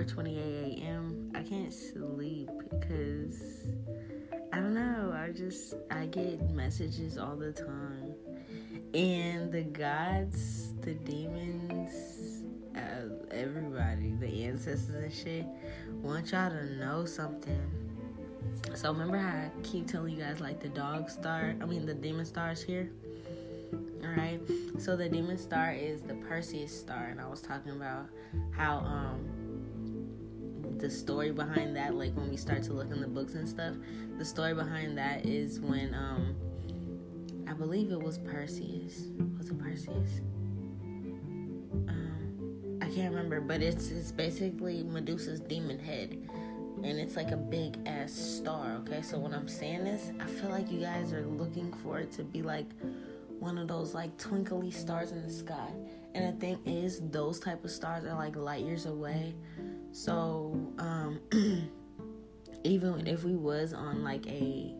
4:28 a.m. I can't sleep because I don't know. I just I get messages all the time, and the gods, the demons, uh, everybody, the ancestors and shit, want y'all to know something. So remember how I keep telling you guys like the dog star? I mean the demon star is here. All right. So the demon star is the Perseus star, and I was talking about how um the story behind that, like when we start to look in the books and stuff, the story behind that is when um I believe it was Perseus. Was it Perseus? Um, I can't remember, but it's it's basically Medusa's demon head. And it's like a big ass star, okay? So when I'm saying this, I feel like you guys are looking for it to be like one of those like twinkly stars in the sky. And the thing is, those type of stars are like light years away. So um, even if we was on like a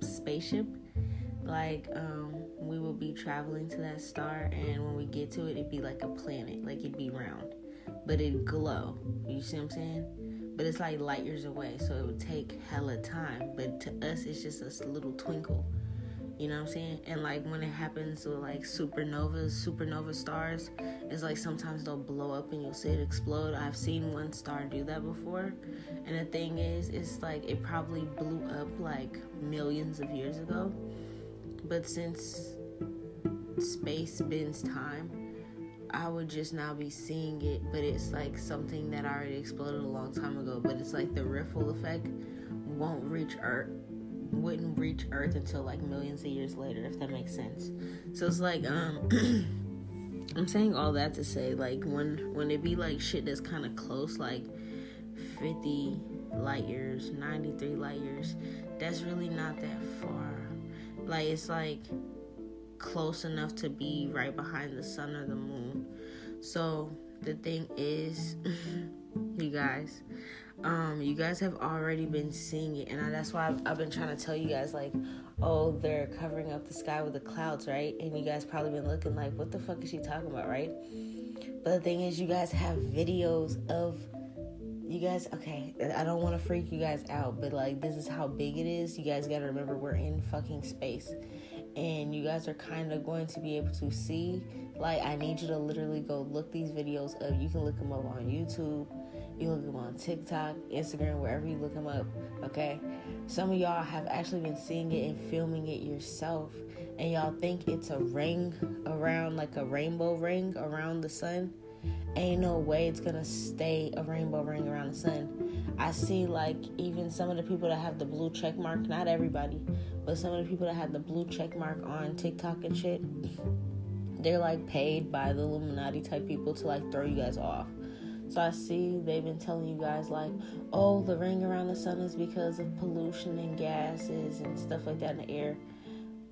spaceship, like um, we will be traveling to that star, and when we get to it, it'd be like a planet, like it'd be round, but it'd glow. You see what I'm saying? But it's like light years away, so it would take hella time. But to us, it's just a little twinkle. You know what I'm saying? And like when it happens with like supernovas, supernova stars, it's like sometimes they'll blow up and you'll see it explode. I've seen one star do that before. And the thing is, it's like it probably blew up like millions of years ago. But since space bends time, I would just now be seeing it, but it's like something that already exploded a long time ago. But it's like the ripple effect won't reach Earth wouldn't reach Earth until like millions of years later, if that makes sense. So it's like, um, I'm saying all that to say, like, when when it be like shit that's kind of close, like 50 light years, 93 light years, that's really not that far. Like, it's like close enough to be right behind the sun or the moon. So the thing is, you guys, um, you guys have already been seeing it, and I, that's why I've, I've, been trying to tell you guys, like, oh, they're covering up the sky with the clouds, right? And you guys probably been looking like, what the fuck is she talking about, right? But the thing is, you guys have videos of you guys. Okay, I don't want to freak you guys out, but like, this is how big it is. You guys got to remember, we're in fucking space, and you guys are kind of going to be able to see. Like, I need you to literally go look these videos up. You can look them up on YouTube you look them on TikTok, Instagram, wherever you look them up. Okay. Some of y'all have actually been seeing it and filming it yourself, and y'all think it's a ring around, like a rainbow ring around the sun. Ain't no way it's gonna stay a rainbow ring around the sun. I see like even some of the people that have the blue check mark, not everybody, but some of the people that have the blue check mark on TikTok and shit, they're like paid by the Illuminati type people to like throw you guys off. So I see they've been telling you guys like, oh, the ring around the sun is because of pollution and gases and stuff like that in the air.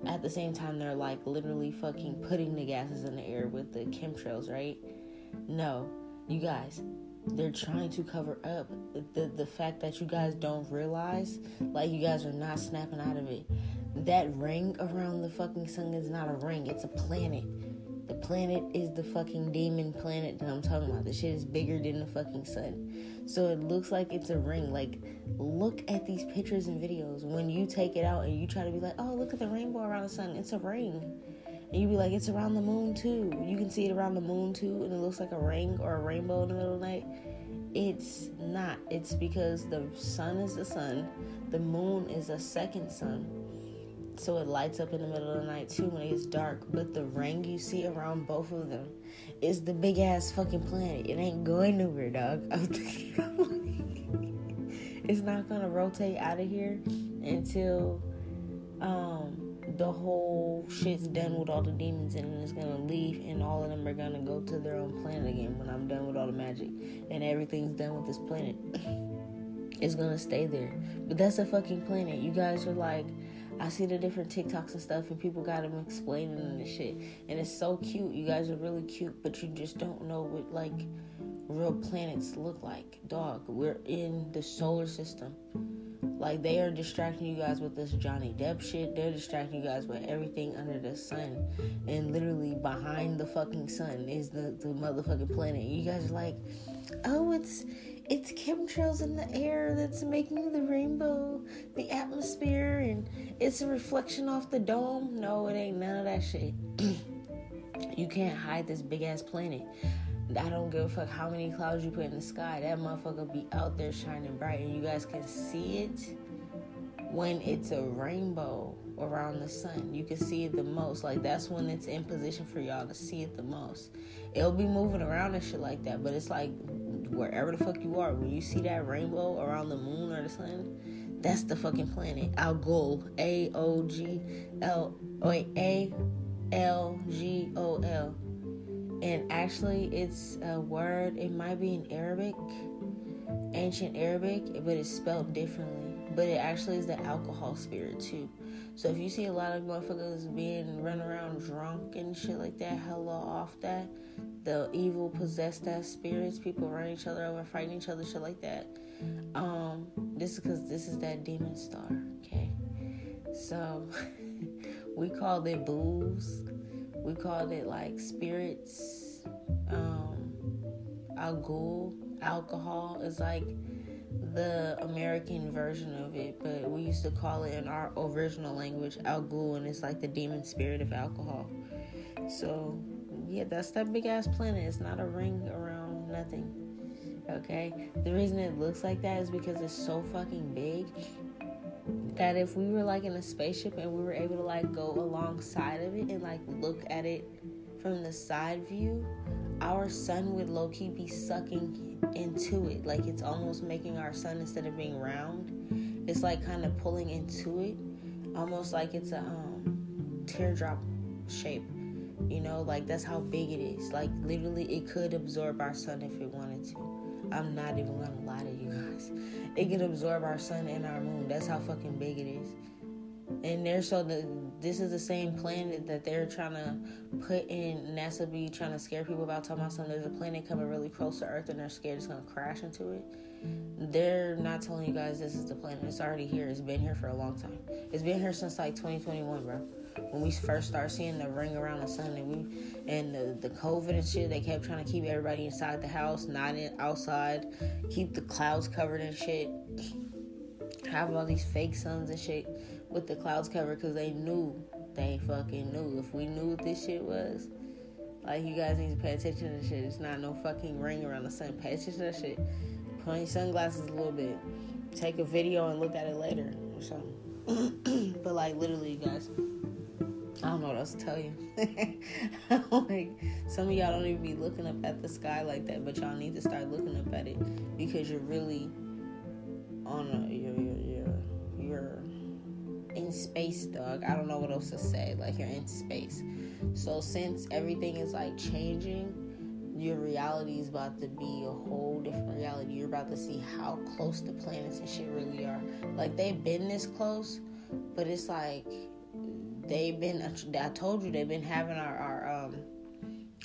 At the same time, they're like literally fucking putting the gases in the air with the chemtrails, right? No, you guys, they're trying to cover up the the fact that you guys don't realize, like you guys are not snapping out of it. That ring around the fucking sun is not a ring; it's a planet the planet is the fucking demon planet that I'm talking about. The shit is bigger than the fucking sun. So it looks like it's a ring. Like, look at these pictures and videos. When you take it out and you try to be like, oh, look at the rainbow around the sun, it's a ring. And you be like, it's around the moon too. You can see it around the moon too, and it looks like a ring or a rainbow in the middle of the night. It's not. It's because the sun is the sun, the moon is a second sun so it lights up in the middle of the night too when it gets dark. But the ring you see around both of them is the big ass fucking planet. It ain't going nowhere, dog. it's not gonna rotate out of here until um, the whole shit's done with all the demons and it's gonna leave and all of them are gonna go to their own planet again when I'm done with all the magic and everything's done with this planet. it's gonna stay there. But that's a fucking planet. You guys are like I see the different TikToks and stuff, and people got them explaining the shit, and it's so cute. You guys are really cute, but you just don't know what like real planets look like. Dog, we're in the solar system. Like they are distracting you guys with this Johnny Depp shit. They're distracting you guys with everything under the sun, and literally behind the fucking sun is the the motherfucking planet. You guys are like, oh, it's it's chemtrails in the air that's making the rainbow, the atmosphere, and it's a reflection off the dome. No, it ain't none of that shit. you can't hide this big ass planet. I don't give a fuck how many clouds you put in the sky. That motherfucker be out there shining bright, and you guys can see it when it's a rainbow around the sun. You can see it the most. Like that's when it's in position for y'all to see it the most. It'll be moving around and shit like that, but it's like wherever the fuck you are, when you see that rainbow around the moon or the sun, that's the fucking planet. Algol. A O G L wait A L G O L. And actually it's a word, it might be in Arabic, ancient Arabic, but it's spelled differently. But it actually is the alcohol spirit too. So if you see a lot of motherfuckers being run around drunk and shit like that, hella off that, the evil possessed that spirits, people running each other over, fighting each other, shit like that. Um, this is because this is that demon star, okay? So we called it booze. We called it like spirits. Um, alcohol, alcohol is like the American version of it, but we used to call it in our original language Al and it's like the demon spirit of alcohol. So yeah, that's that big ass planet. It's not a ring around nothing. Okay? The reason it looks like that is because it's so fucking big that if we were like in a spaceship and we were able to like go alongside of it and like look at it from the side view, our sun would low key be sucking into it. Like it's almost making our sun instead of being round, it's like kind of pulling into it, almost like it's a um, teardrop shape. You know, like that's how big it is. Like literally, it could absorb our sun if it wanted to. I'm not even gonna lie to you guys. It could absorb our sun and our moon. That's how fucking big it is. And they're so the this is the same planet that they're trying to put in NASA be trying to scare people about talking about something. There's a planet coming really close to Earth and they're scared it's gonna crash into it. They're not telling you guys this is the planet. It's already here. It's been here for a long time. It's been here since like 2021, bro when we first started seeing the ring around the sun and we and the, the COVID and shit, they kept trying to keep everybody inside the house, not in outside, keep the clouds covered and shit. Have all these fake suns and shit with the clouds covered because they knew, they fucking knew. If we knew what this shit was, like you guys need to pay attention to shit. It's not no fucking ring around the sun. Pay attention to shit. Put on your sunglasses a little bit. Take a video and look at it later or something. but like literally, you guys. I don't know what else to tell you. like some of y'all don't even be looking up at the sky like that, but y'all need to start looking up at it because you're really on a you're space, dog. I don't know what else to say. Like you're in space. So since everything is like changing, your reality is about to be a whole different reality. You're about to see how close the planets and shit really are. Like they've been this close, but it's like they've been I told you they've been having our, our um,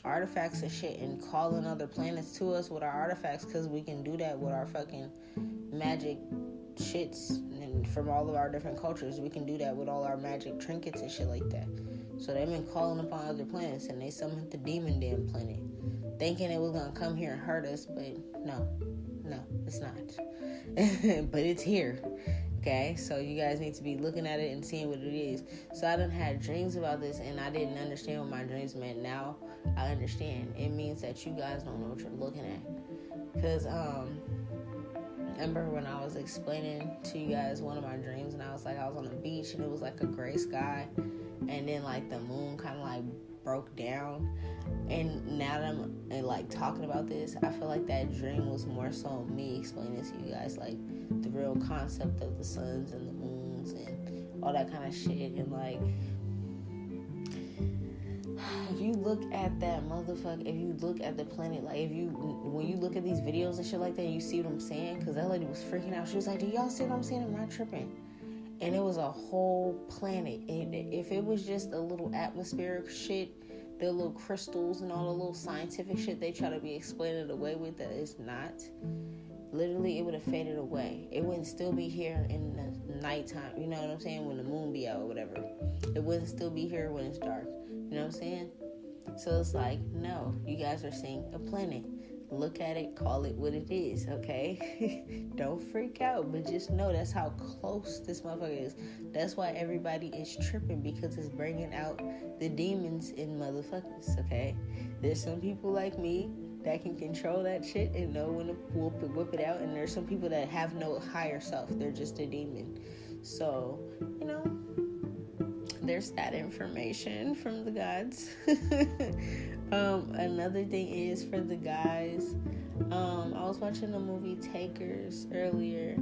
artifacts and shit and calling other planets to us with our artifacts because we can do that with our fucking magic shits and from all of our different cultures we can do that with all our magic trinkets and shit like that so they've been calling upon other planets and they summoned the demon damn planet thinking it was gonna come here and hurt us but no no it's not but it's here Okay, so you guys need to be looking at it and seeing what it is. So I done had dreams about this and I didn't understand what my dreams meant. Now I understand. It means that you guys don't know what you're looking at. Cause um remember when I was explaining to you guys one of my dreams and I was like I was on the beach and it was like a gray sky and then like the moon kinda like broke down and now that I'm like talking about this, I feel like that dream was more so me explaining to you guys like the real concept of the suns and the moons and all that kind of shit. And like, if you look at that motherfucker, if you look at the planet, like if you when you look at these videos and shit like that, you see what I'm saying? Because that lady was freaking out. She was like, "Do y'all see what I'm saying? Am I tripping?" And it was a whole planet. And if it was just a little atmospheric shit the little crystals and all the little scientific shit they try to be explaining away with that is not. Literally, it would have faded away. It wouldn't still be here in the nighttime. You know what I'm saying? When the moon be out or whatever. It wouldn't still be here when it's dark. You know what I'm saying? So it's like, no, you guys are seeing a planet. look at it, call it what it is, okay? Don't freak out, but just know that's how close this motherfucker is. That's why everybody is tripping because it's bringing out the demons in motherfuckers, okay? There's some people like me that can control that shit and know when to whoop it, whip it out, and there's some people that have no higher self. They're just a demon. So, you know, there's that information from the gods. um, another thing is for the guys. Um, I was watching the movie Takers earlier,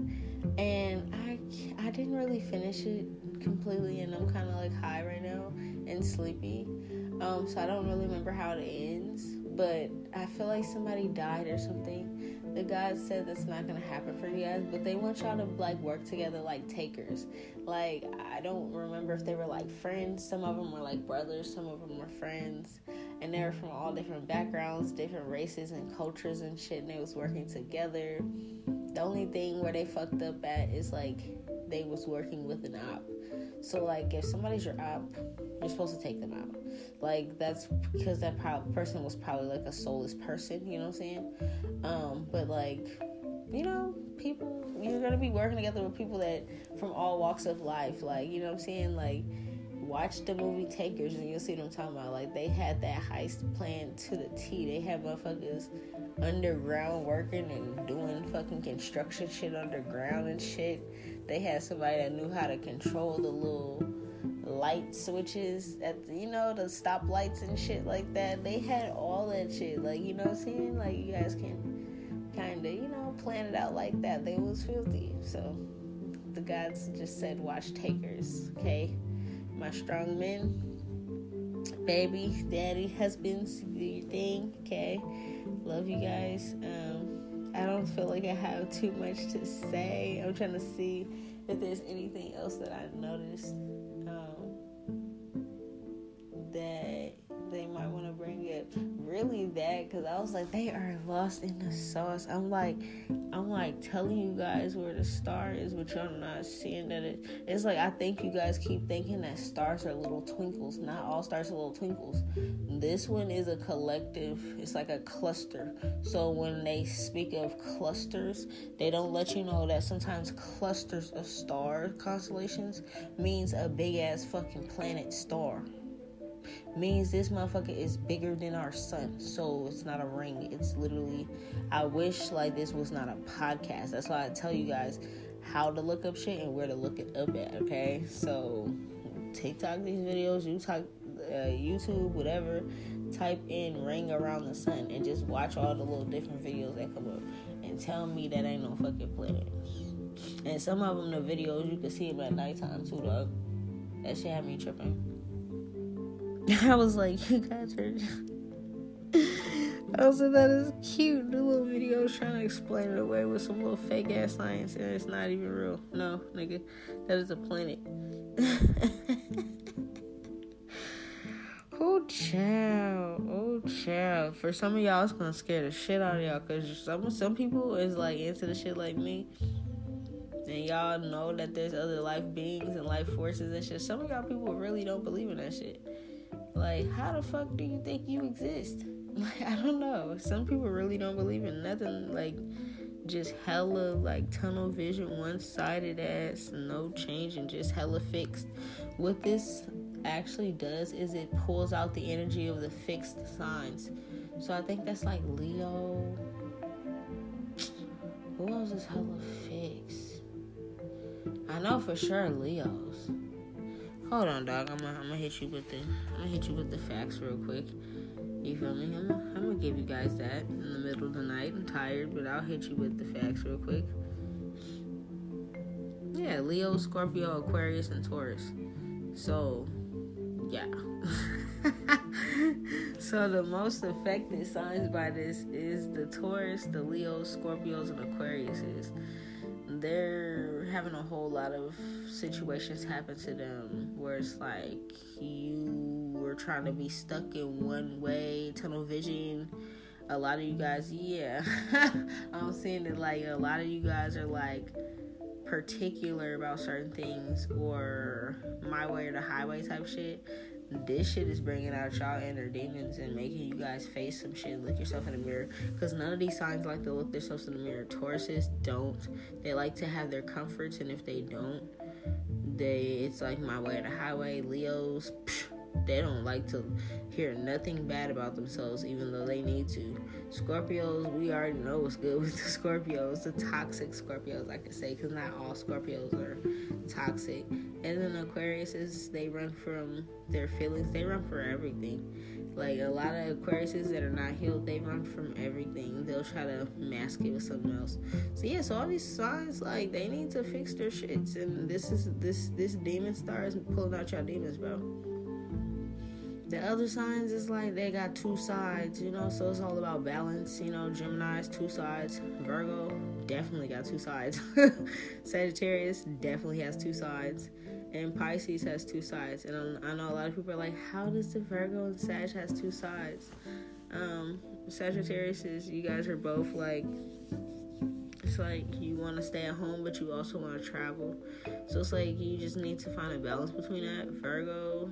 and I I didn't really finish it completely, and I'm kind of like high right now and sleepy. Um, so I don't really remember how it ends, but I feel like somebody died or something the God said that's not gonna happen for you guys, but they want y'all to like work together like takers. Like I don't remember if they were like friends. Some of them were like brothers. Some of them were friends, and they were from all different backgrounds, different races and cultures and shit. And they was working together. The only thing where they fucked up at is like they was working with an op. So like if somebody's your op, you're supposed to take them out. Like that's because that pro- person was probably like a soulless person, you know what I'm saying? Um, but like, you know, people you're gonna be working together with people that from all walks of life, like you know what I'm saying, like watch the movie Takers and you'll see what I'm talking about. Like they had that heist plan to the T. They had motherfuckers underground working and doing fucking construction shit underground and shit. They had somebody that knew how to control the little light switches at the, you know the stop lights and shit like that. They had all that shit. Like you know what I'm saying? Like you guys can kind of you know plan it out like that. They was filthy. So the gods just said watch takers. Okay, my strong men, baby, daddy, husbands, do your thing. Okay, love you guys. Um, I don't feel like I have too much to say. I'm trying to see if there's anything else that I noticed really that because I was like they are lost in the sauce. I'm like I'm like telling you guys where the star is, but y'all not seeing that it. It's like I think you guys keep thinking that stars are little twinkles. Not all stars are little twinkles. This one is a collective. It's like a cluster. So when they speak of clusters, they don't let you know that sometimes clusters of star constellations means a big ass fucking planet star means this motherfucker is bigger than our sun. So it's not a ring. It's literally, I wish like this was not a podcast. That's why I tell you guys how to look up shit and where to look it up at. Okay, so TikTok these videos, you talk, uh, YouTube, whatever. Type in "ring around the sun" and just watch all the little different videos that come up, and tell me that ain't no fucking planet. And some of them, the videos you can see them at nighttime too, dog. That shit had me tripping. I was like, you guys are. I was like, that is cute. The little videos trying to explain it away with some little fake ass science, and it's not even real. No, nigga, that is a planet. oh, child. Oh, child. For some of y'all, it's gonna scare the shit out of y'all, cause some some people is like into the shit like me. And y'all know that there's other life beings and life forces and shit. Some of y'all people really don't believe in that shit. Like, how the fuck do you think you exist? Like, I don't know. Some people really don't believe in nothing. Like, just hella like tunnel vision, one sided ass, no change, and just hella fixed. What this actually does is it pulls out the energy of the fixed signs. So I think that's like Leo. Who else is hella fixed? I know for sure Leos. Hold on, dog. I'm gonna, hit you with the I'm gonna hit you with the facts real quick. You feel me? I'm gonna, give you guys that in the middle of the night. I'm tired, but I'll hit you with the facts real quick. Yeah, Leo, Scorpio, Aquarius, and Taurus. So, yeah. so the most affected signs by this is the Taurus, the Leo, Scorpios, and Aquariuses they're having a whole lot of situations happen to them where it's like you were trying to be stuck in one way, tunnel vision. A lot of you guys, yeah, I'm seeing it like a lot of you guys are like particular about certain things or my way or the highway type shit. This shit is bringing out y'all inner demons and making you guys face some shit. Look yourself in the mirror. Because none of these signs like to look themselves in the mirror. Tauruses don't. They like to have their comforts, and if they don't, they it's like my way or the highway. Leos, they don't like to hear nothing bad about themselves, even though they need to. Scorpios, we already know what's good with the Scorpios, the toxic Scorpios, I could say, because not all Scorpios are toxic. And then Aquariuses, they run from their feelings, they run for everything. Like a lot of Aquariuses that are not healed, they run from everything. They'll try to mask it with something else. So yeah, so all these signs, like they need to fix their shits. And this is this this demon star is pulling out y'all demons, bro. The other signs is like they got two sides, you know, so it's all about balance. You know, Gemini's two sides, Virgo definitely got two sides, Sagittarius definitely has two sides, and Pisces has two sides. And I know a lot of people are like, how does the Virgo and Sag has two sides? Um, Sagittarius is you guys are both like it's like you want to stay at home but you also want to travel so it's like you just need to find a balance between that virgo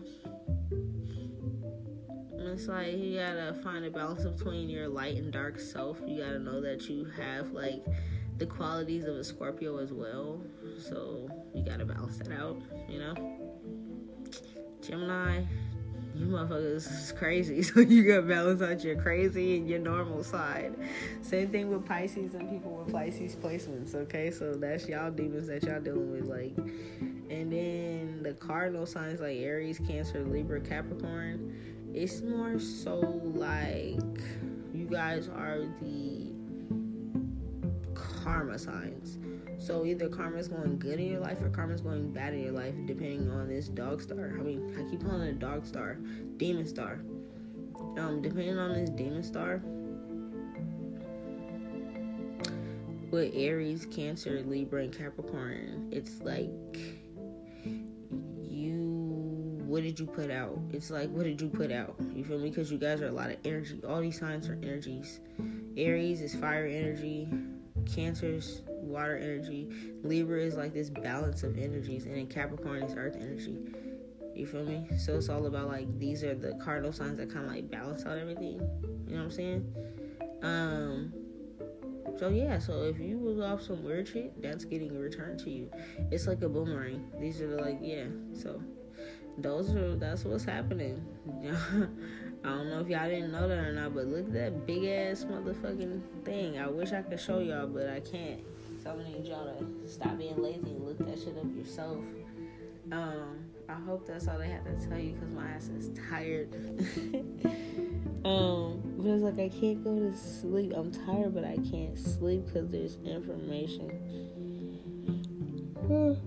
it's like you gotta find a balance between your light and dark self. You gotta know that you have like the qualities of a Scorpio as well. So you gotta balance that out, you know? Gemini, you motherfuckers is crazy. So you gotta balance out your crazy and your normal side. Same thing with Pisces and people with Pisces placements, okay? So that's y'all demons that y'all dealing with, like and then the cardinal signs like Aries, Cancer, Libra, Capricorn it's more so like you guys are the karma signs. So either karma's going good in your life or karma's going bad in your life, depending on this dog star. I mean, I keep calling it a dog star, demon star. Um, depending on this demon star, with Aries, Cancer, Libra, and Capricorn, it's like what did you put out? It's like, what did you put out? You feel me? Because you guys are a lot of energy. All these signs are energies. Aries is fire energy. Cancer's water energy. Libra is like this balance of energies. And then Capricorn is earth energy. You feel me? So it's all about like these are the cardinal signs that kind of like balance out everything. You know what I'm saying? Um. So yeah, so if you was off some weird shit, that's getting returned to you. It's like a boomerang. These are the like yeah. So those are that's what's happening. I don't know if y'all didn't know that or not, but look at that big ass motherfucking thing. I wish I could show y'all, but I can't. So I'm gonna need y'all to stop being lazy and look that shit up yourself. Um, I hope that's all they have to tell you because my ass is tired. um, but it's like I can't go to sleep. I'm tired, but I can't sleep because there's information.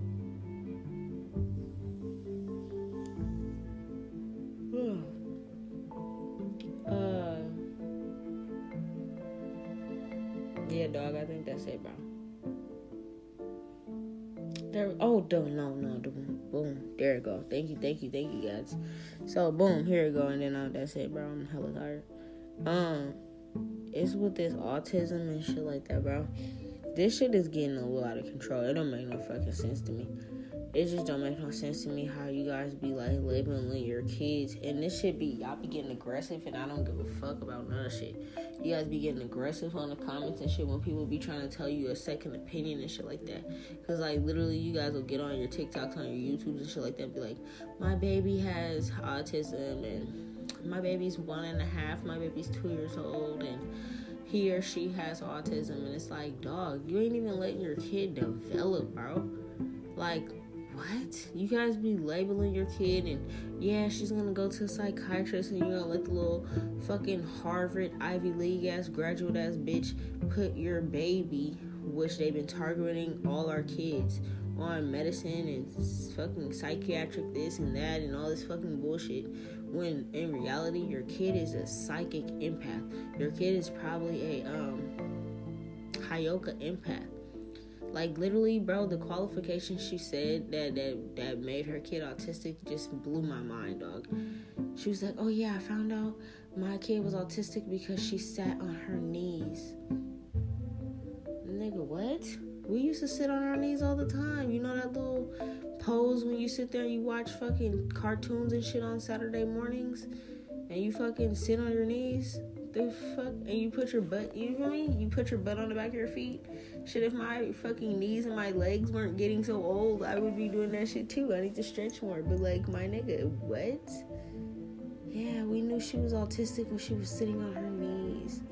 Boom. There you go. Thank you, thank you, thank you, guys. So, boom. Here we go. And then uh, that's it, bro. I'm hella tired. Um, it's with this autism and shit like that, bro. This shit is getting a little out of control. It don't make no fucking sense to me it just don't make no sense to me how you guys be like labeling your kids and this should be y'all be getting aggressive and I don't give a fuck about none of shit. You guys be getting aggressive on the comments and shit when people be trying to tell you a second opinion and shit like that. Cause like literally you guys will get on your TikToks on your YouTubes and shit like that and be like, My baby has autism and my baby's one and a half, my baby's two years old and he or she has autism and it's like, dog, you ain't even letting your kid develop, bro. Like what? You guys be labeling your kid and yeah, she's gonna go to a psychiatrist and you're gonna let the little fucking Harvard Ivy League ass graduate ass bitch put your baby, which they've been targeting all our kids on medicine and fucking psychiatric this and that and all this fucking bullshit when in reality your kid is a psychic empath. Your kid is probably a um Heyoka empath like literally, bro, the qualification she said that that that made her kid autistic just blew my mind, dog. She was like, "Oh yeah, I found out my kid was autistic because she sat on her knees." Nigga, what? We used to sit on our knees all the time. You know that little pose when you sit there and you watch fucking cartoons and shit on Saturday mornings and you fucking sit on your knees? The fuck? And you put your butt, you I mean? You put your butt on the back of your feet. Shit, if my fucking knees and my legs weren't getting so old, I would be doing that shit too. I need to stretch more. But like, my nigga, what? Yeah, we knew she was autistic when she was sitting on her knees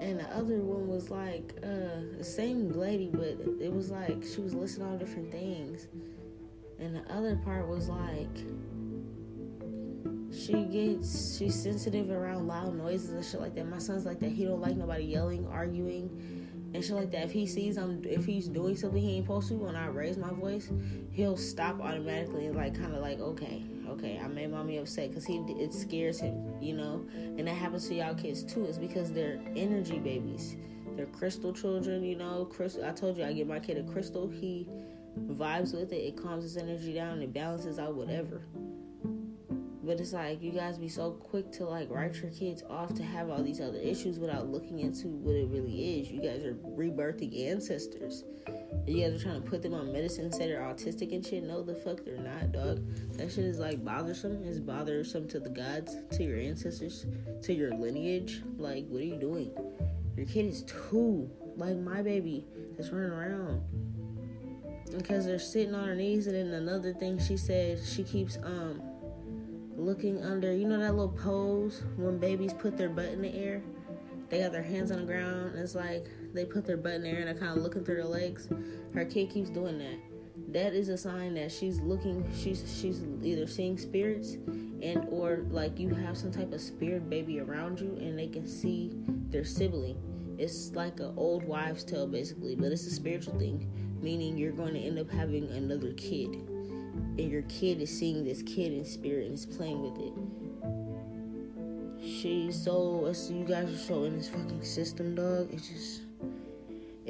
and the other one was like uh, the same lady, but it was like she was listing all different things. And the other part was like she gets she's sensitive around loud noises and shit like that. My son's like that. He don't like nobody yelling, arguing, and shit like that. If he sees I'm if he's doing something he ain't supposed to, when I raise my voice, he'll stop automatically and like kind of like okay, okay, I made mommy upset because he it scares him, you know. And that happens to y'all kids too. It's because they're energy babies. They're crystal children, you know. Crystal. I told you I get my kid a crystal. He vibes with it. It calms his energy down. It balances out whatever. But it's like you guys be so quick to like write your kids off to have all these other issues without looking into what it really is. You guys are rebirthing ancestors. You guys are trying to put them on medicine say they're autistic and shit. No, the fuck they're not, dog. That shit is like bothersome. It's bothersome to the gods, to your ancestors, to your lineage. Like, what are you doing? Your kid is two, like my baby that's running around. Because they're sitting on her knees, and then another thing she said, she keeps um looking under. You know that little pose when babies put their butt in the air. They got their hands on the ground. it's like they put their butt in there and they're kind of looking through their legs. Her kid keeps doing that. That is a sign that she's looking. She's she's either seeing spirits, and or like you have some type of spirit baby around you, and they can see their sibling. It's like an old wives' tale basically, but it's a spiritual thing, meaning you're going to end up having another kid, and your kid is seeing this kid in spirit and is playing with it she's so you guys are so in this fucking system dog it just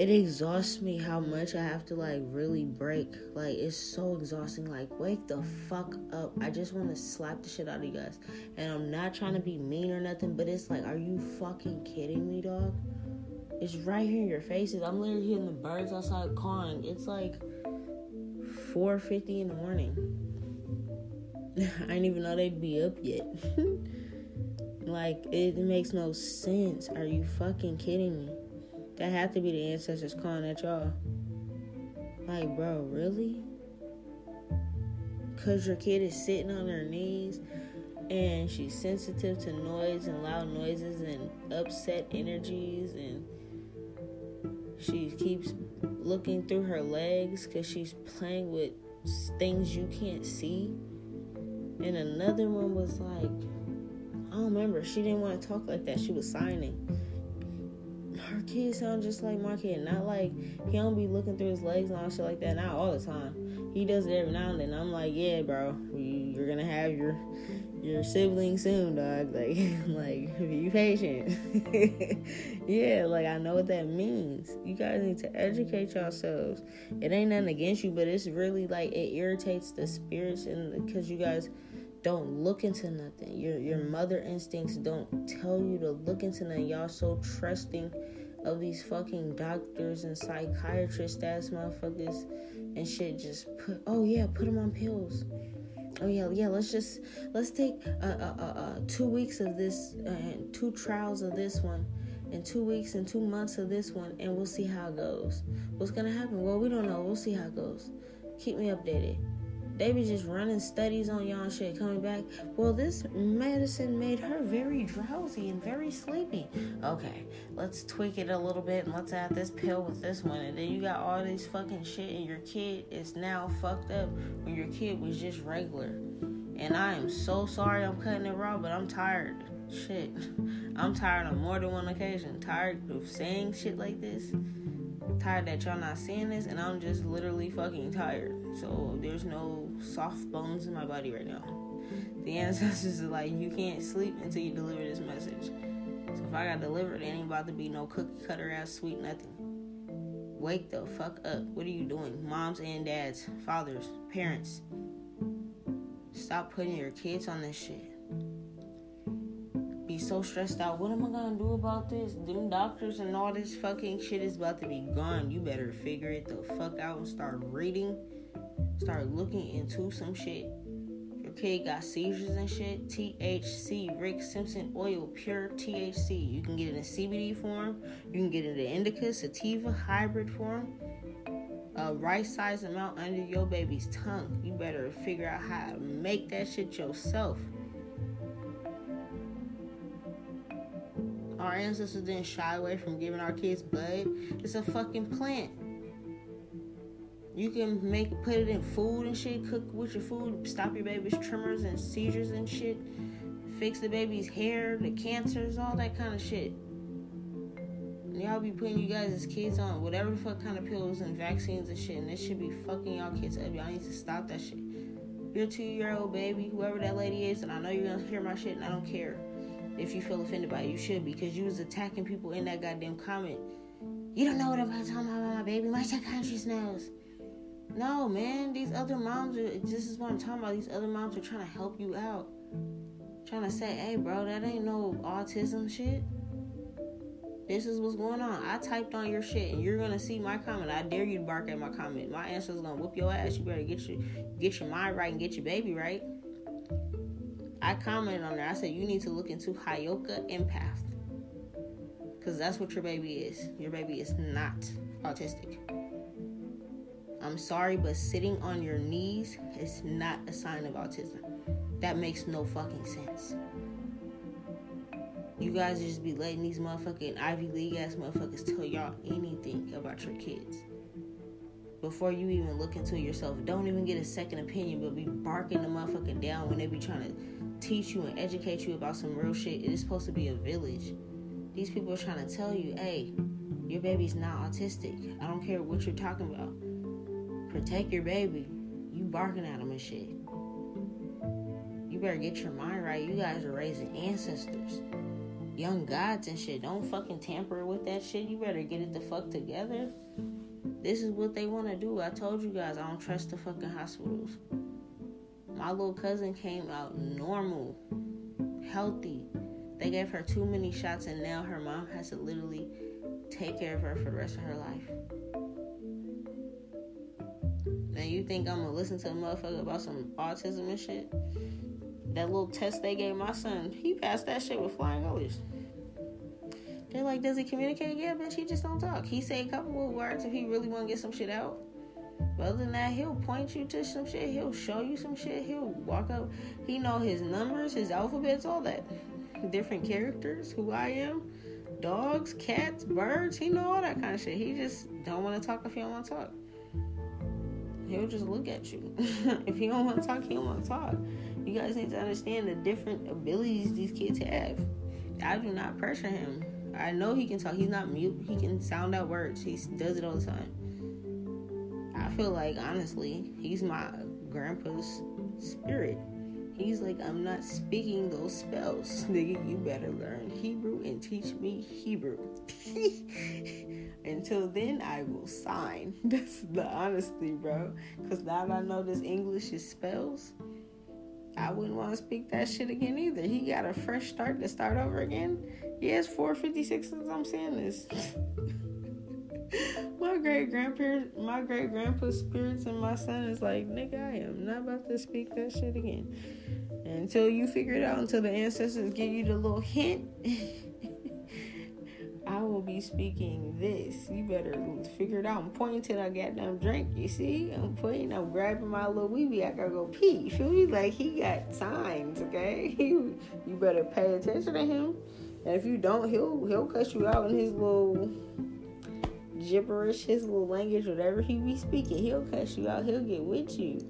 it exhausts me how much I have to like really break. Like it's so exhausting. Like wake the fuck up. I just want to slap the shit out of you guys. And I'm not trying to be mean or nothing, but it's like, are you fucking kidding me, dog? It's right here in your faces. I'm literally hearing the birds outside calling. It's like 4:50 in the morning. I didn't even know they'd be up yet. like it makes no sense. Are you fucking kidding me? That had to be the ancestors calling at y'all. Like, bro, really? Because your kid is sitting on her knees and she's sensitive to noise and loud noises and upset energies and she keeps looking through her legs because she's playing with things you can't see. And another one was like, I don't remember. She didn't want to talk like that. She was signing her kid sound just like my kid. Not like he don't be looking through his legs and all shit like that. Not all the time. He does it every now and then. I'm like, yeah, bro, you're gonna have your your sibling soon, dog. Like, like be patient. yeah, like I know what that means. You guys need to educate yourselves. It ain't nothing against you, but it's really like it irritates the spirits and because you guys don't look into nothing. Your your mother instincts don't tell you to look into nothing. Y'all so trusting of these fucking doctors and psychiatrists ass motherfuckers and shit just put oh yeah put them on pills. Oh yeah yeah let's just let's take uh, uh, uh, two weeks of this and two trials of this one and two weeks and two months of this one and we'll see how it goes. What's gonna happen? Well we don't know. We'll see how it goes. Keep me updated they be just running studies on y'all shit coming back. Well, this medicine made her very drowsy and very sleepy. Okay, let's tweak it a little bit and let's add this pill with this one. And then you got all this fucking shit, and your kid is now fucked up when your kid was just regular. And I am so sorry I'm cutting it raw, but I'm tired. Shit. I'm tired on more than one occasion. Tired of saying shit like this tired that y'all not seeing this, and I'm just literally fucking tired. So there's no soft bones in my body right now. The ancestors are like, you can't sleep until you deliver this message. So if I got delivered, it ain't about to be no cookie cutter ass sweet nothing. Wake the fuck up. What are you doing? Moms and dads, fathers, parents. Stop putting your kids on this shit so stressed out. What am I gonna do about this? Them doctors and all this fucking shit is about to be gone. You better figure it the fuck out and start reading. Start looking into some shit. Your kid got seizures and shit. THC, Rick Simpson oil, pure THC. You can get it in CBD form. You can get it in indica, sativa, hybrid form. A right size amount under your baby's tongue. You better figure out how to make that shit yourself. Our ancestors didn't shy away from giving our kids bud. It's a fucking plant. You can make put it in food and shit, cook with your food, stop your baby's tremors and seizures and shit, fix the baby's hair, the cancers, all that kind of shit. And y'all be putting you guys as kids on whatever the fuck kind of pills and vaccines and shit, and this should be fucking y'all kids up. Y'all need to stop that shit. Your two year old baby, whoever that lady is, and I know you're gonna hear my shit, and I don't care if you feel offended by it, you should because you was attacking people in that goddamn comment. You don't know what I'm talking about my baby. My psychiatrist knows. No, man, these other moms are this is what I'm talking about. These other moms are trying to help you out. Trying to say, hey bro, that ain't no autism shit. This is what's going on. I typed on your shit and you're gonna see my comment. I dare you to bark at my comment. My answer is gonna whoop your ass. You better get your get your mind right and get your baby right. I commented on there. I said you need to look into Heyoka empath. Cause that's what your baby is. Your baby is not autistic. I'm sorry, but sitting on your knees is not a sign of autism. That makes no fucking sense. You guys just be letting these motherfucking Ivy League ass motherfuckers tell y'all anything about your kids. Before you even look into yourself, don't even get a second opinion, but be barking the motherfucking down when they be trying to teach you and educate you about some real shit. It is supposed to be a village. These people are trying to tell you, hey, your baby's not autistic. I don't care what you're talking about protect your baby. You barking at them and shit. You better get your mind right. You guys are raising ancestors, young gods and shit. Don't fucking tamper with that shit. You better get it the fuck together. This is what they want to do. I told you guys I don't trust the fucking hospitals. My little cousin came out normal, healthy. They gave her too many shots, and now her mom has to literally take care of her for the rest of her life. And you think I'm gonna listen to a motherfucker about some autism and shit? That little test they gave my son, he passed that shit with flying colors. They're like, does he communicate? Yeah, bitch, he just don't talk. He say a couple of words if he really want to get some shit out. But other than that, he'll point you to some shit. He'll show you some shit. He'll walk up. He know his numbers, his alphabets, all that. Different characters, who I am, dogs, cats, birds. He know all that kind of shit. He just don't want to talk if he don't want to talk he'll just look at you. if he don't want to talk, he don't want to talk. You guys need to understand the different abilities these kids have. I do not pressure him. I know he can talk. He's not mute. He can sound out words. He does it all the time. I feel like honestly, he's my grandpa's spirit. He's like, I'm not speaking those spells. Nigga, you better learn Hebrew and teach me Hebrew. Until then, I will sign. That's the honesty, bro. Because now that I know this English is spells, I wouldn't want to speak that shit again either. He got a fresh start to start over again. It's 456 since I'm saying this. My great grandparents, my great grandpa's spirits and my son is like, nigga, I am not about to speak that shit again. Until you figure it out, until the ancestors give you the little hint. I will be speaking this. You better figure it out. I'm pointing to that goddamn drink. You see? I'm pointing. I'm grabbing my little weeby. I gotta go pee. You feel me? Like he got signs. Okay. you better pay attention to him. And if you don't, he'll he'll cut you out in his little gibberish, his little language, whatever he be speaking. He'll cut you out. He'll get with you.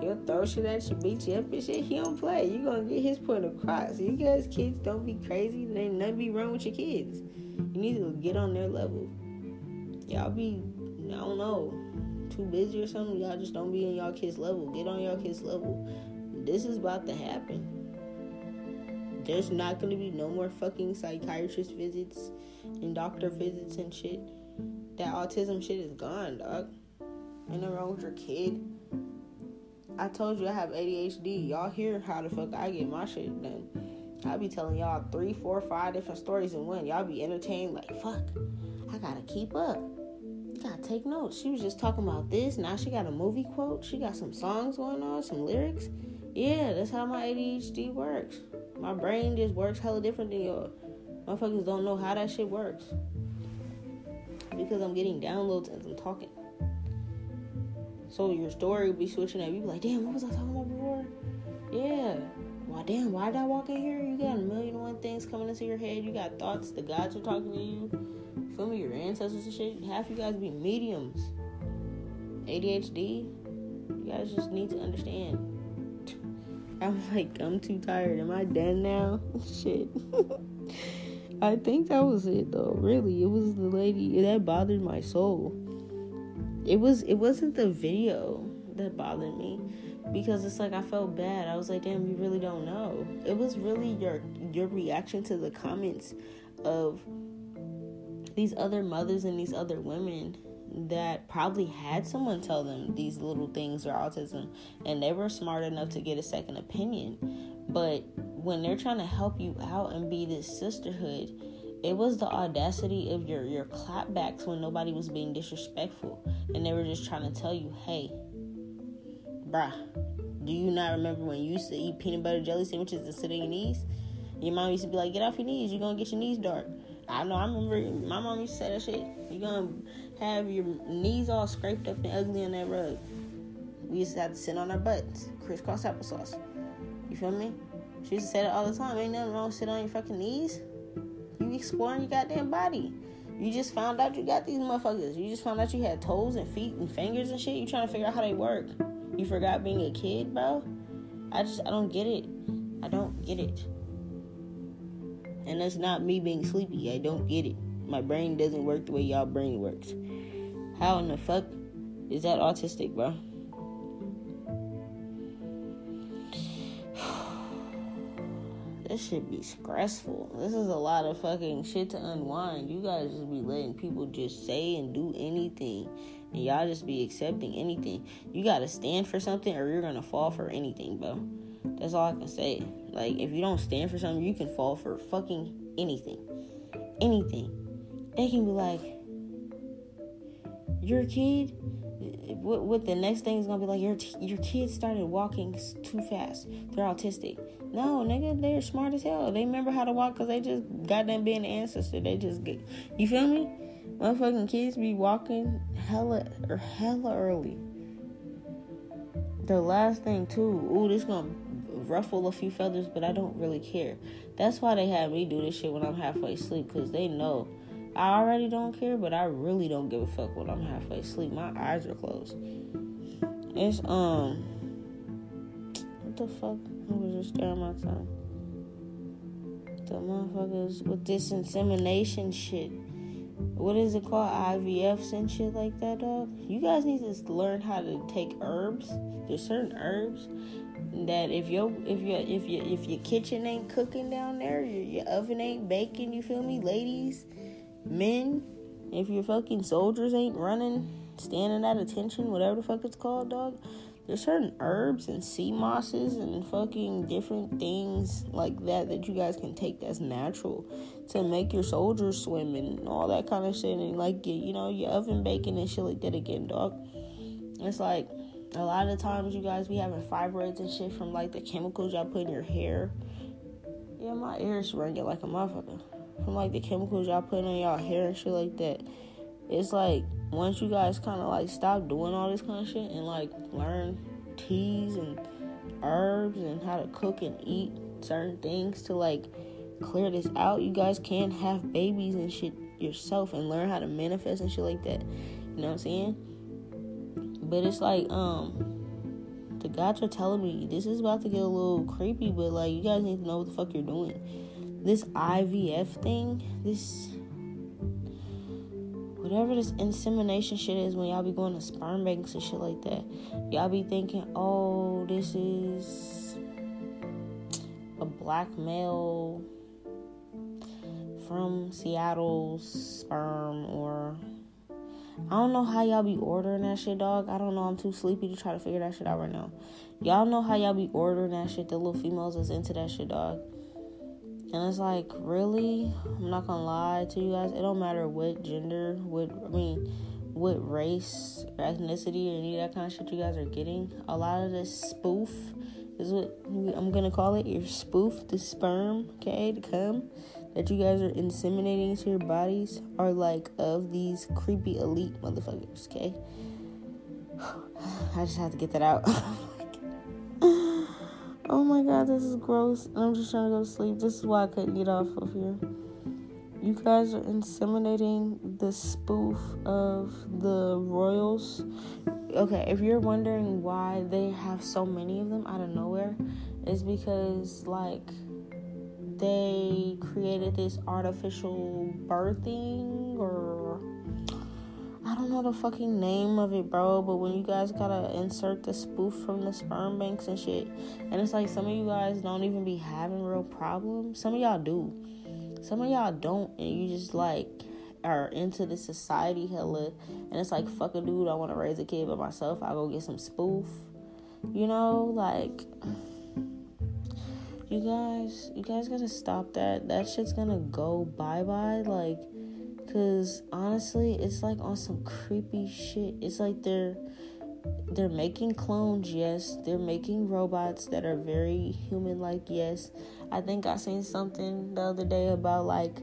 He'll throw shit at you, beat you up and shit. He don't play. You gonna get his point across. You guys, kids, don't be crazy. There ain't nothing be wrong with your kids. You need to get on their level. Y'all be, I don't know, too busy or something. Y'all just don't be in y'all kids' level. Get on y'all kids' level. This is about to happen. There's not gonna be no more fucking psychiatrist visits and doctor visits and shit. That autism shit is gone, dog. Ain't nothing wrong with your kid. I told you I have ADHD. Y'all hear how the fuck I get my shit done. I be telling y'all three, four, five different stories in one. Y'all be entertained like, fuck, I gotta keep up. You gotta take notes. She was just talking about this. Now she got a movie quote. She got some songs going on, some lyrics. Yeah, that's how my ADHD works. My brain just works hella different than yours. Motherfuckers don't know how that shit works. Because I'm getting downloads as I'm talking. So your story will be switching up. You be like, damn, what was I talking about before? Yeah. Why damn, why did I walk in here? You got a million and one things coming into your head. You got thoughts, the gods are talking to you. Feel me, your ancestors and shit. Half you guys be mediums. ADHD, you guys just need to understand. I'm like, I'm too tired. Am I done now? Shit. I think that was it though. Really, it was the lady that bothered my soul. It was. It wasn't the video that bothered me because it's like I felt bad. I was like, damn, you really don't know. It was really your your reaction to the comments of these other mothers and these other women that probably had someone tell them these little things are autism and they were smart enough to get a second opinion. But when they're trying to help you out and be this sisterhood, it was the audacity of your your clapbacks when nobody was being disrespectful and they were just trying to tell you, hey, bruh, do you not remember when you used to eat peanut butter jelly sandwiches and sit on your knees? Your mom used to be like, get off your knees, you're gonna get your knees dark. I know, I remember my mom used to say that shit. You're gonna have your knees all scraped up and ugly on that rug. We used to have to sit on our butts, crisscross applesauce. You feel me? She used to say that all the time. Ain't nothing wrong with sitting on your fucking knees. You exploring your goddamn body. You just found out you got these motherfuckers. You just found out you had toes and feet and fingers and shit. You trying to figure out how they work. You forgot being a kid, bro? I just, I don't get it. I don't get it. And that's not me being sleepy. I don't get it. My brain doesn't work the way y'all brain works. How in the fuck is that autistic, bro? this should be stressful. This is a lot of fucking shit to unwind. You guys just be letting people just say and do anything. And y'all just be accepting anything. You gotta stand for something or you're gonna fall for anything, bro. That's all I can say. Like, if you don't stand for something, you can fall for fucking anything. Anything. They can be like, your kid what, what the next thing is gonna be like your your kid started walking too fast. They're autistic. No nigga they're smart as hell. They remember how to walk because they just got them being an ancestor. They just get you feel me? Motherfucking kids be walking hella or hella early. The last thing too ooh this gonna ruffle a few feathers but i don't really care. That's why they have me do this shit when i'm halfway asleep because they know I already don't care, but I really don't give a fuck when I'm halfway asleep. My eyes are closed. It's um what the fuck? I was just staring my time. The motherfuckers with this insemination shit. What is it called? IVFs and shit like that, dog. You guys need to learn how to take herbs. There's certain herbs that if your if your if your if your kitchen ain't cooking down there, your, your oven ain't baking. You feel me, ladies? Men, if your fucking soldiers ain't running, standing at attention, whatever the fuck it's called, dog, there's certain herbs and sea mosses and fucking different things like that that you guys can take that's natural to make your soldiers swim and all that kind of shit and like you know your oven bacon and shit like that again, dog. It's like a lot of times you guys be having fibroids and shit from like the chemicals y'all put in your hair. Yeah, my ears ringing like a motherfucker from like the chemicals y'all putting on y'all hair and shit like that. It's like once you guys kind of like stop doing all this kind of shit and like learn teas and herbs and how to cook and eat certain things to like clear this out, you guys can have babies and shit yourself and learn how to manifest and shit like that. You know what I'm saying? But it's like, um, the gods are telling me this is about to get a little creepy, but like, you guys need to know what the fuck you're doing this IVF thing, this whatever this insemination shit is when y'all be going to sperm banks and shit like that, y'all be thinking, oh, this is a black male from Seattle's sperm or I don't know how y'all be ordering that shit, dog. I don't know. I'm too sleepy to try to figure that shit out right now. Y'all know how y'all be ordering that shit. The little females is into that shit, dog. And it's like, really? I'm not gonna lie to you guys. It don't matter what gender, what I mean, what race, ethnicity, or any of that kind of shit you guys are getting. A lot of this spoof is what I'm gonna call it. Your spoof, the sperm, okay, to come that you guys are inseminating into your bodies are like of these creepy elite motherfuckers, okay? I just have to get that out. Oh oh my god, this is gross. and I'm just trying to go to sleep. This is why I couldn't get off of here. You guys are inseminating the spoof of the royals. Okay, if you're wondering why they have so many of them out of nowhere, it's because, like, they created this artificial birthing or I don't know the fucking name of it, bro. But when you guys gotta insert the spoof from the sperm banks and shit, and it's like some of you guys don't even be having real problems. Some of y'all do. Some of y'all don't, and you just like are into the society hella, and it's like fuck a dude. I want to raise a kid by myself. I go get some spoof. You know, like you guys, you guys gotta stop that. That shit's gonna go bye bye. Like, cause honestly, it's like on some creepy shit. It's like they're they're making clones, yes. They're making robots that are very human like, yes. I think I seen something the other day about like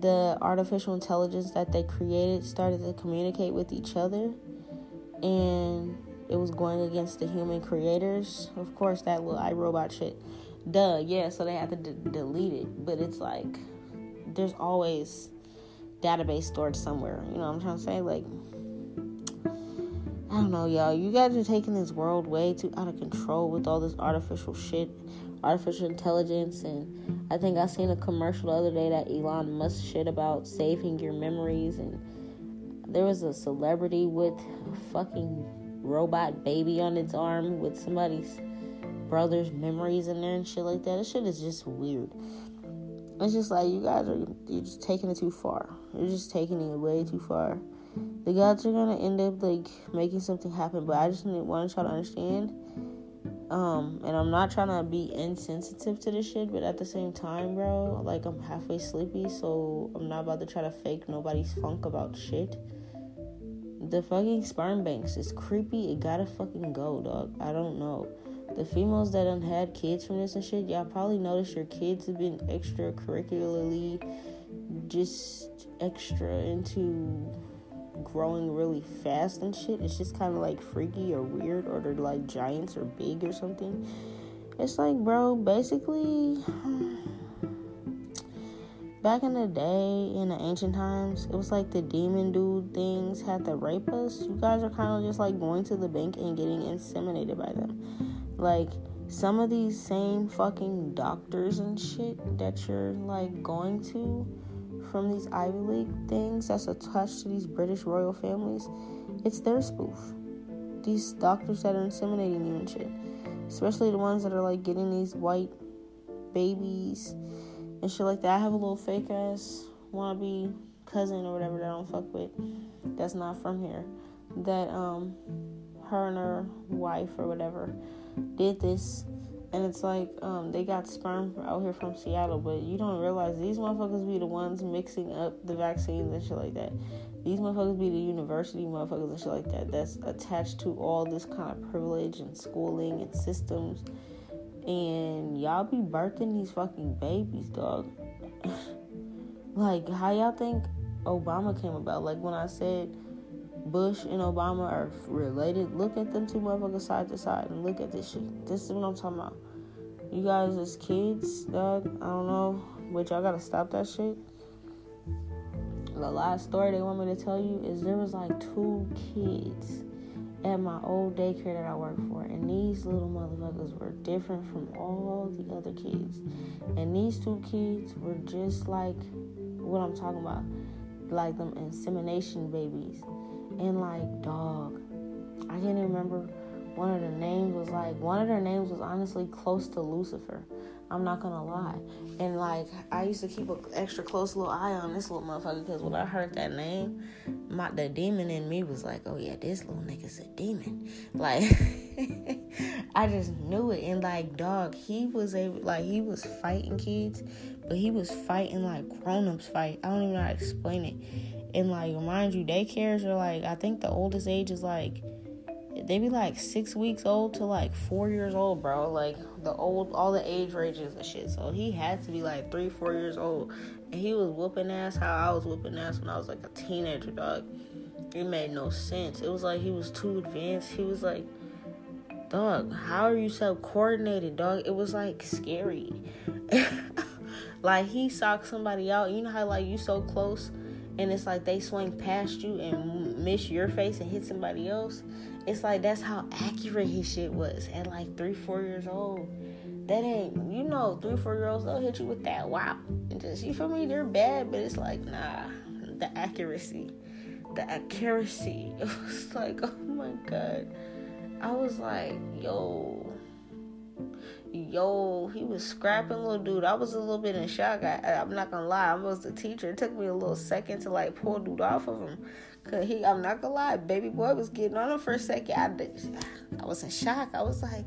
the artificial intelligence that they created started to communicate with each other and it was going against the human creators. Of course, that little iRobot shit. Duh, yeah, so they had to d- delete it. But it's like, there's always database stored somewhere. You know what I'm trying to say? Like, I don't know, y'all. You guys are taking this world way too out of control with all this artificial shit, artificial intelligence. And I think I seen a commercial the other day that Elon Musk shit about saving your memories. And there was a celebrity with a fucking robot baby on its arm with somebody's brother's memories in there and shit like that. This shit is just weird. It's just like you guys are you're just taking it too far. You're just taking it way too far the gods are gonna end up like making something happen. But I just want to try to understand. Um, and I'm not trying to be insensitive to this shit, but at the same time, bro, like I'm halfway sleepy, so I'm not about to try to fake nobody's funk about shit. The fucking sperm banks is creepy. It gotta fucking go, dog. I don't know. The females that done had kids from this and shit, y'all probably noticed your kids have been extracurricularly just extra into growing really fast and shit. It's just kind of like freaky or weird, or they're like giants or big or something. It's like, bro, basically, back in the day, in the ancient times, it was like the demon dude things had to rape us. You guys are kind of just like going to the bank and getting inseminated by them. Like, some of these same fucking doctors and shit that you're like going to from these Ivy League things that's attached to these British royal families, it's their spoof. These doctors that are inseminating you and shit. Especially the ones that are like getting these white babies and shit like that. I have a little fake ass wannabe cousin or whatever that I don't fuck with that's not from here. That um her and her wife or whatever did this and it's like um, they got sperm out here from Seattle, but you don't realize these motherfuckers be the ones mixing up the vaccines and shit like that. These motherfuckers be the university motherfuckers and shit like that. That's attached to all this kind of privilege and schooling and systems. And y'all be birthing these fucking babies, dog. like, how y'all think Obama came about? Like, when I said Bush and Obama are related, look at them two motherfuckers side to side and look at this shit. This is what I'm talking about. You guys as kids, dog, I don't know, but y'all gotta stop that shit. The last story they want me to tell you is there was like two kids at my old daycare that I worked for, and these little motherfuckers were different from all the other kids. And these two kids were just like what I'm talking about, like them insemination babies and like dog. I can't even remember one of their names was like one of their names was honestly close to Lucifer. I'm not gonna lie. And like I used to keep an extra close little eye on this little motherfucker because when I heard that name, my the demon in me was like, oh yeah, this little nigga's a demon. Like I just knew it. And like dog, he was able like he was fighting kids, but he was fighting like grown ups fight. I don't even know how to explain it And like, mind you, daycares are like, I think the oldest age is like, they be like six weeks old to like four years old, bro. Like the old, all the age ranges and shit. So he had to be like three, four years old, and he was whooping ass how I was whooping ass when I was like a teenager, dog. It made no sense. It was like he was too advanced. He was like, dog, how are you so coordinated, dog? It was like scary. like he socked somebody out. You know how like you so close and it's like they swing past you and miss your face and hit somebody else. It's like that's how accurate his shit was at like three, four years old. That ain't you know, three, four year olds they'll hit you with that whop and just you feel me, they're bad, but it's like nah, the accuracy. The accuracy. It was like, oh my god. I was like, yo, yo, he was scrapping little dude. I was a little bit in shock. I, am not gonna lie, I was the teacher. It took me a little second to like pull dude off of him. Cause he, I'm not gonna lie, baby boy was getting on him for a second. I, I was in shock. I was like,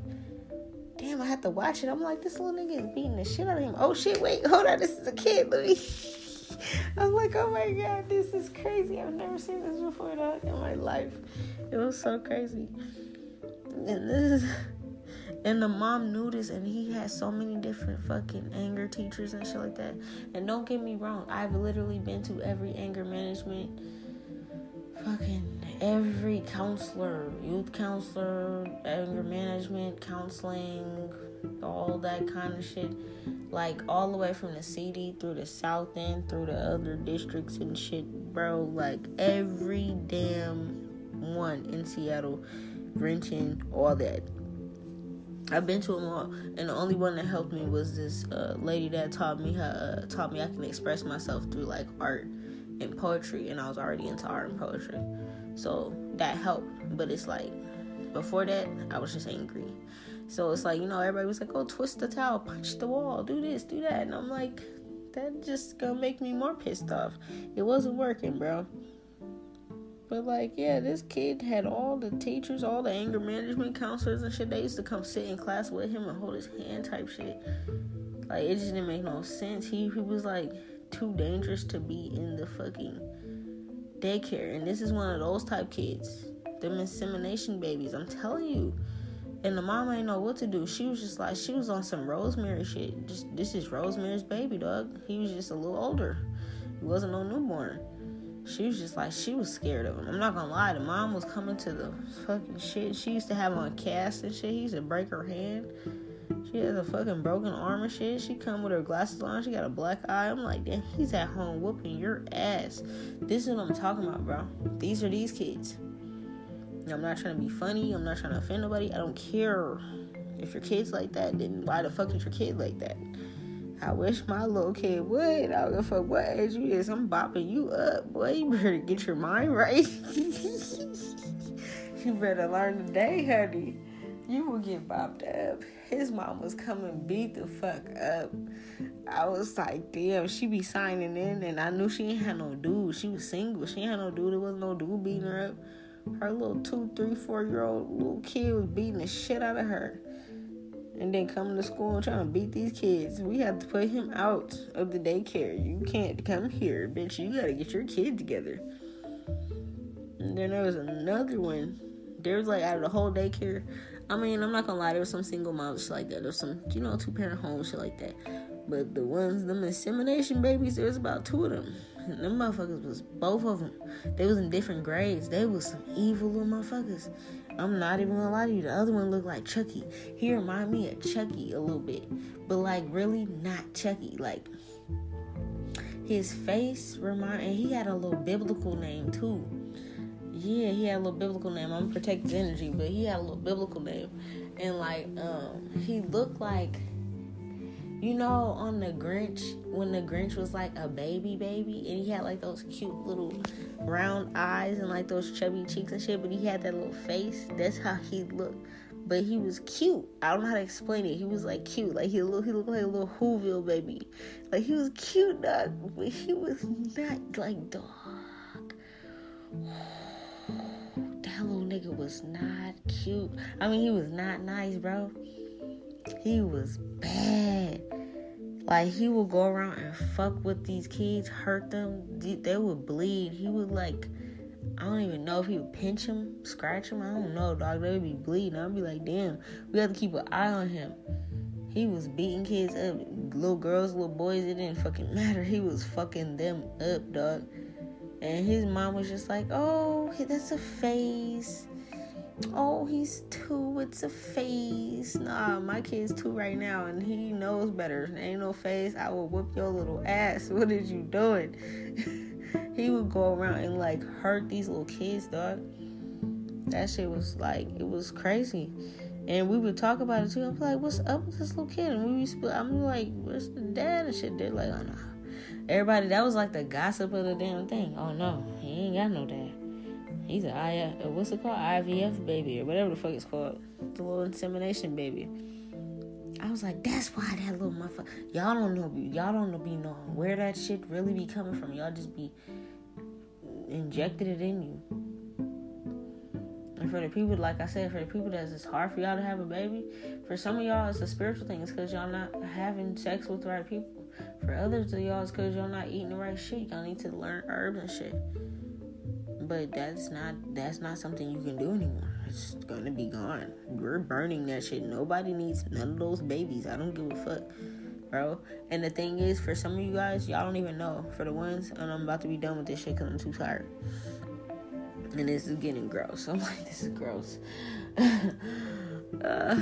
damn, I had to watch it. I'm like, this little nigga is beating the shit out of him. Oh shit, wait, hold on, this is a kid. Let me. I'm like, oh my god, this is crazy. I've never seen this before dog, in my life. It was so crazy. And this is and the mom knew this, and he had so many different fucking anger teachers and shit like that. And don't get me wrong, I've literally been to every anger management, fucking every counselor, youth counselor, anger management, counseling, all that kind of shit. Like all the way from the city through the South End, through the other districts and shit, bro. Like every damn one in Seattle, Renton, all that I've been to them all, and the only one that helped me was this uh, lady that taught me how uh, taught me I can express myself through like art and poetry, and I was already into art and poetry, so that helped. But it's like before that, I was just angry. So it's like you know everybody was like, "Oh, twist the towel, punch the wall, do this, do that," and I'm like, that just gonna make me more pissed off. It wasn't working, bro. But like, yeah, this kid had all the teachers, all the anger management counselors and shit. They used to come sit in class with him and hold his hand type shit. Like it just didn't make no sense. He he was like too dangerous to be in the fucking daycare. And this is one of those type kids. Them insemination babies. I'm telling you. And the mom ain't know what to do. She was just like she was on some Rosemary shit. Just this is Rosemary's baby, dog. He was just a little older. He wasn't no newborn she was just like she was scared of him. I'm not gonna lie, the mom was coming to the fucking shit. She used to have on cast and shit. He used to break her hand. She has a fucking broken arm and shit. She come with her glasses on. She got a black eye. I'm like, damn, he's at home whooping your ass. This is what I'm talking about, bro. These are these kids. I'm not trying to be funny. I'm not trying to offend nobody. I don't care. If your kid's like that, then why the fuck is your kid like that? I wish my little kid would. I don't give a fuck what age you is. I'm bopping you up, boy. You better get your mind right. you better learn today, honey. You will get bopped up. His mom was coming beat the fuck up. I was like, damn, she be signing in, and I knew she ain't had no dude. She was single. She ain't had no dude. There was no dude beating her up. Her little two, three, four year old little kid was beating the shit out of her and then coming to school and trying to beat these kids. We have to put him out of the daycare. You can't come here, bitch. You gotta get your kid together. And then there was another one. There was like out of the whole daycare. I mean, I'm not gonna lie, there was some single moms like that. There's some, you know, two parent homes, shit like that. But the ones, them insemination babies, there was about two of them. And them motherfuckers was both of them. They was in different grades. They was some evil little motherfuckers. I'm not even gonna lie to you. The other one looked like Chucky. He reminded me of Chucky a little bit, but like really not Chucky. Like his face remind, and he had a little biblical name too. Yeah, he had a little biblical name. I'm gonna protect his energy, but he had a little biblical name, and like um, he looked like you know, on the Grinch, when the Grinch was like a baby baby and he had like those cute little round eyes and like those chubby cheeks and shit, but he had that little face. That's how he looked. But he was cute. I don't know how to explain it. He was like cute. Like he looked, he looked like a little Whoville baby. Like he was cute, dog. But he was not like dog. That little nigga was not cute. I mean, he was not nice, bro. He was bad. Like he would go around and fuck with these kids, hurt them. They would bleed. He would like, I don't even know if he would pinch him, scratch him. I don't know, dog. They would be bleeding. I'd be like, damn, we have to keep an eye on him. He was beating kids up, little girls, little boys. It didn't fucking matter. He was fucking them up, dog. And his mom was just like, oh, that's a phase oh, he's two, it's a phase. Nah, my kid's two right now, and he knows better. Ain't no phase. I will whip your little ass. What is you doing? he would go around and like hurt these little kids, dog. That shit was like, it was crazy. And we would talk about it too. I'm like, what's up with this little kid? And we to, I'm like, where's the dad and shit? They're like, oh no. Everybody, that was like the gossip of the damn thing. Oh no, he ain't got no dad. He's an I uh, what's it called IVF baby or whatever the fuck it's called, the little insemination baby. I was like, that's why that little motherfucker. Y'all don't know, y'all don't know, be knowing where that shit really be coming from. Y'all just be injected it in you. And for the people, like I said, for the people that's it's hard for y'all to have a baby. For some of y'all, it's a spiritual thing. It's because y'all not having sex with the right people. For others of y'all, it's because y'all not eating the right shit. Y'all need to learn herbs and shit but that's not that's not something you can do anymore. It's gonna be gone. We're burning that shit. Nobody needs none of those babies. I don't give a fuck, bro. And the thing is, for some of you guys, y'all don't even know. For the ones, and I'm about to be done with this shit because I'm too tired. And this is getting gross. I'm like, this is gross. uh,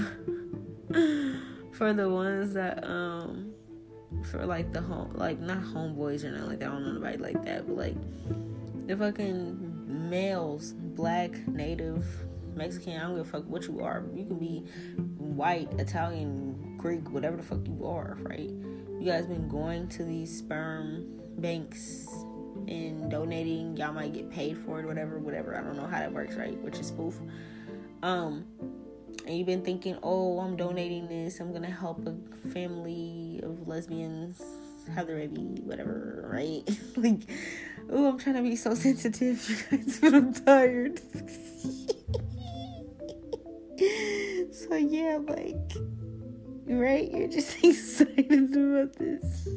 for the ones that um for like the home like not homeboys or nothing like that. I don't know nobody like that, but like the fucking males, black, native, Mexican, I don't give a fuck what you are. You can be white, Italian, Greek, whatever the fuck you are, right? You guys been going to these sperm banks and donating. Y'all might get paid for it, whatever, whatever. I don't know how that works, right? Which is spoof. Um, and you've been thinking, oh, I'm donating this. I'm gonna help a family of lesbians have their baby, whatever, right? like Oh, I'm trying to be so sensitive, you guys, but I'm tired. so yeah, like, right? You're just excited about this.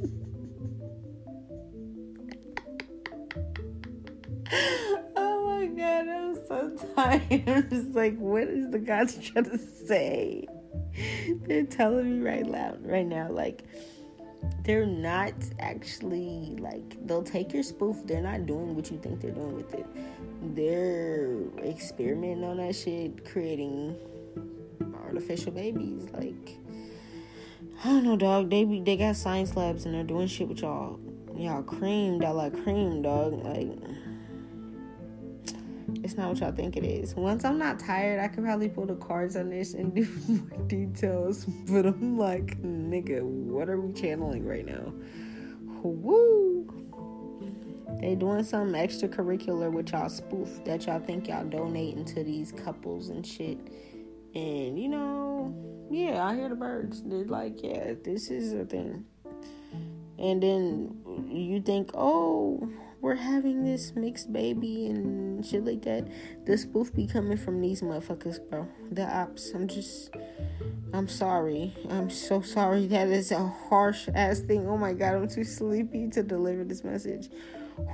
oh my god, I'm so tired. I'm just like, what is the gods trying to say? They're telling me right loud, right now, like they're not actually like they'll take your spoof they're not doing what you think they're doing with it. They're experimenting on that shit creating artificial babies like i don't know dog. They be, they got science labs and they're doing shit with y'all. Y'all creamed I like cream dog. Like it's not what y'all think it is. Once I'm not tired, I could probably pull the cards on this and do more details. But I'm like, nigga, what are we channeling right now? Woo! They doing something extracurricular with y'all spoof that y'all think y'all donating to these couples and shit. And you know, yeah, I hear the birds. They're like, yeah, this is a thing. And then you think, oh, we're having this mixed baby and shit like that. The spoof be coming from these motherfuckers, bro. The ops. I'm just. I'm sorry. I'm so sorry. That is a harsh ass thing. Oh my god, I'm too sleepy to deliver this message.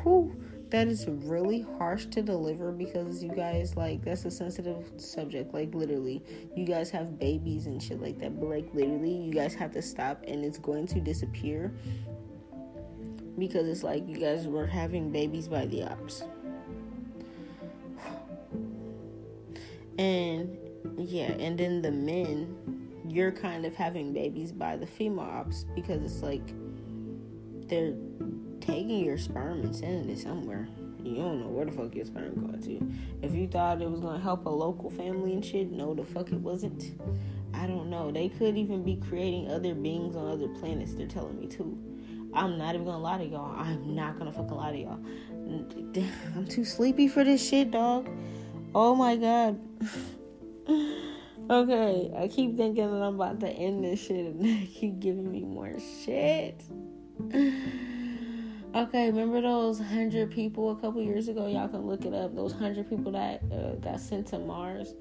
Whew. That is really harsh to deliver because you guys like that's a sensitive subject. Like literally, you guys have babies and shit like that. But like literally, you guys have to stop and it's going to disappear because it's like you guys were having babies by the ops. And yeah, and then the men, you're kind of having babies by the female ops because it's like they're taking your sperm and sending it somewhere. You don't know where the fuck your sperm going to. If you thought it was gonna help a local family and shit, no, the fuck it wasn't. I don't know. They could even be creating other beings on other planets. They're telling me too. I'm not even gonna lie to y'all. I'm not gonna fucking lie to y'all. I'm too sleepy for this shit, dog. Oh my god. okay, I keep thinking that I'm about to end this shit and they keep giving me more shit. okay, remember those hundred people a couple years ago? Y'all can look it up. Those hundred people that uh, got sent to Mars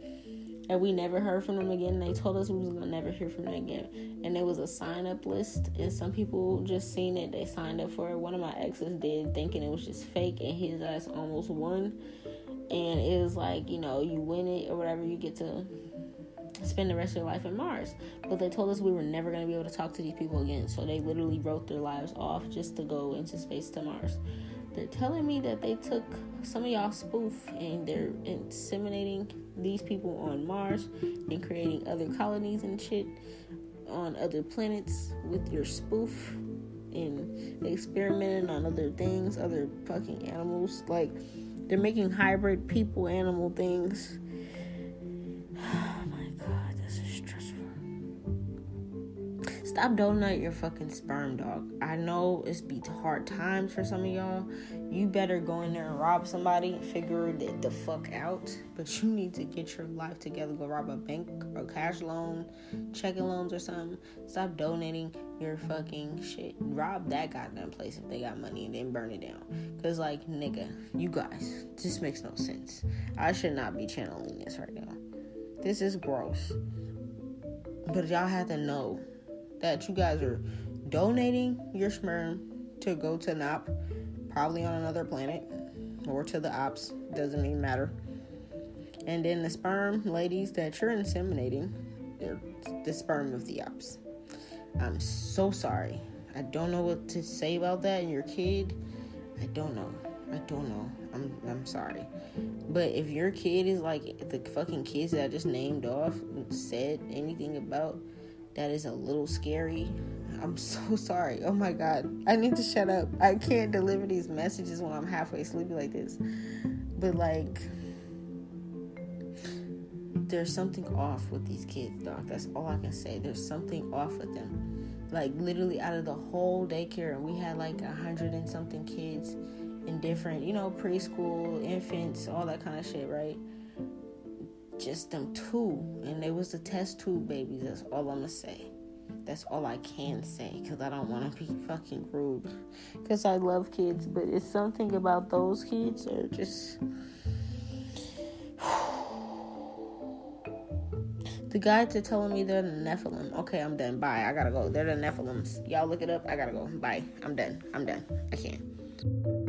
and we never heard from them again. They told us we was gonna never hear from them again. And there was a sign up list, and some people just seen it. They signed up for it. One of my exes did, thinking it was just fake, and his ass almost won. And it was like, you know, you win it or whatever, you get to spend the rest of your life in Mars. But they told us we were never going to be able to talk to these people again. So they literally wrote their lives off just to go into space to Mars. They're telling me that they took some of y'all spoof and they're inseminating these people on Mars and creating other colonies and shit on other planets with your spoof and experimenting on other things, other fucking animals. Like they're making hybrid people animal things Stop donating your fucking sperm, dog. I know it's be hard times for some of y'all. You better go in there and rob somebody, figure the fuck out. But you need to get your life together. Go rob a bank or cash loan, checking loans or something. Stop donating your fucking shit. Rob that goddamn place if they got money and then burn it down. Cause like nigga, you guys, this makes no sense. I should not be channeling this right now. This is gross. But y'all have to know that you guys are donating your sperm to go to NOP, probably on another planet, or to the ops, doesn't even matter. And then the sperm ladies that you're inseminating, they're the sperm of the ops. I'm so sorry. I don't know what to say about that. And your kid, I don't know. I don't know. I'm I'm sorry. But if your kid is like the fucking kids that I just named off said anything about that is a little scary. I'm so sorry. Oh my God. I need to shut up. I can't deliver these messages when I'm halfway sleepy like this. But, like, there's something off with these kids, doc. That's all I can say. There's something off with them. Like, literally, out of the whole daycare, we had like a hundred and something kids in different, you know, preschool, infants, all that kind of shit, right? Just them two, and they was the test tube babies. That's all I'm gonna say. That's all I can say because I don't want to be fucking rude. Because I love kids, but it's something about those kids are just. The guides are telling me they're the Nephilim. Okay, I'm done. Bye. I gotta go. They're the Nephilims. Y'all look it up. I gotta go. Bye. I'm done. I'm done. I can't.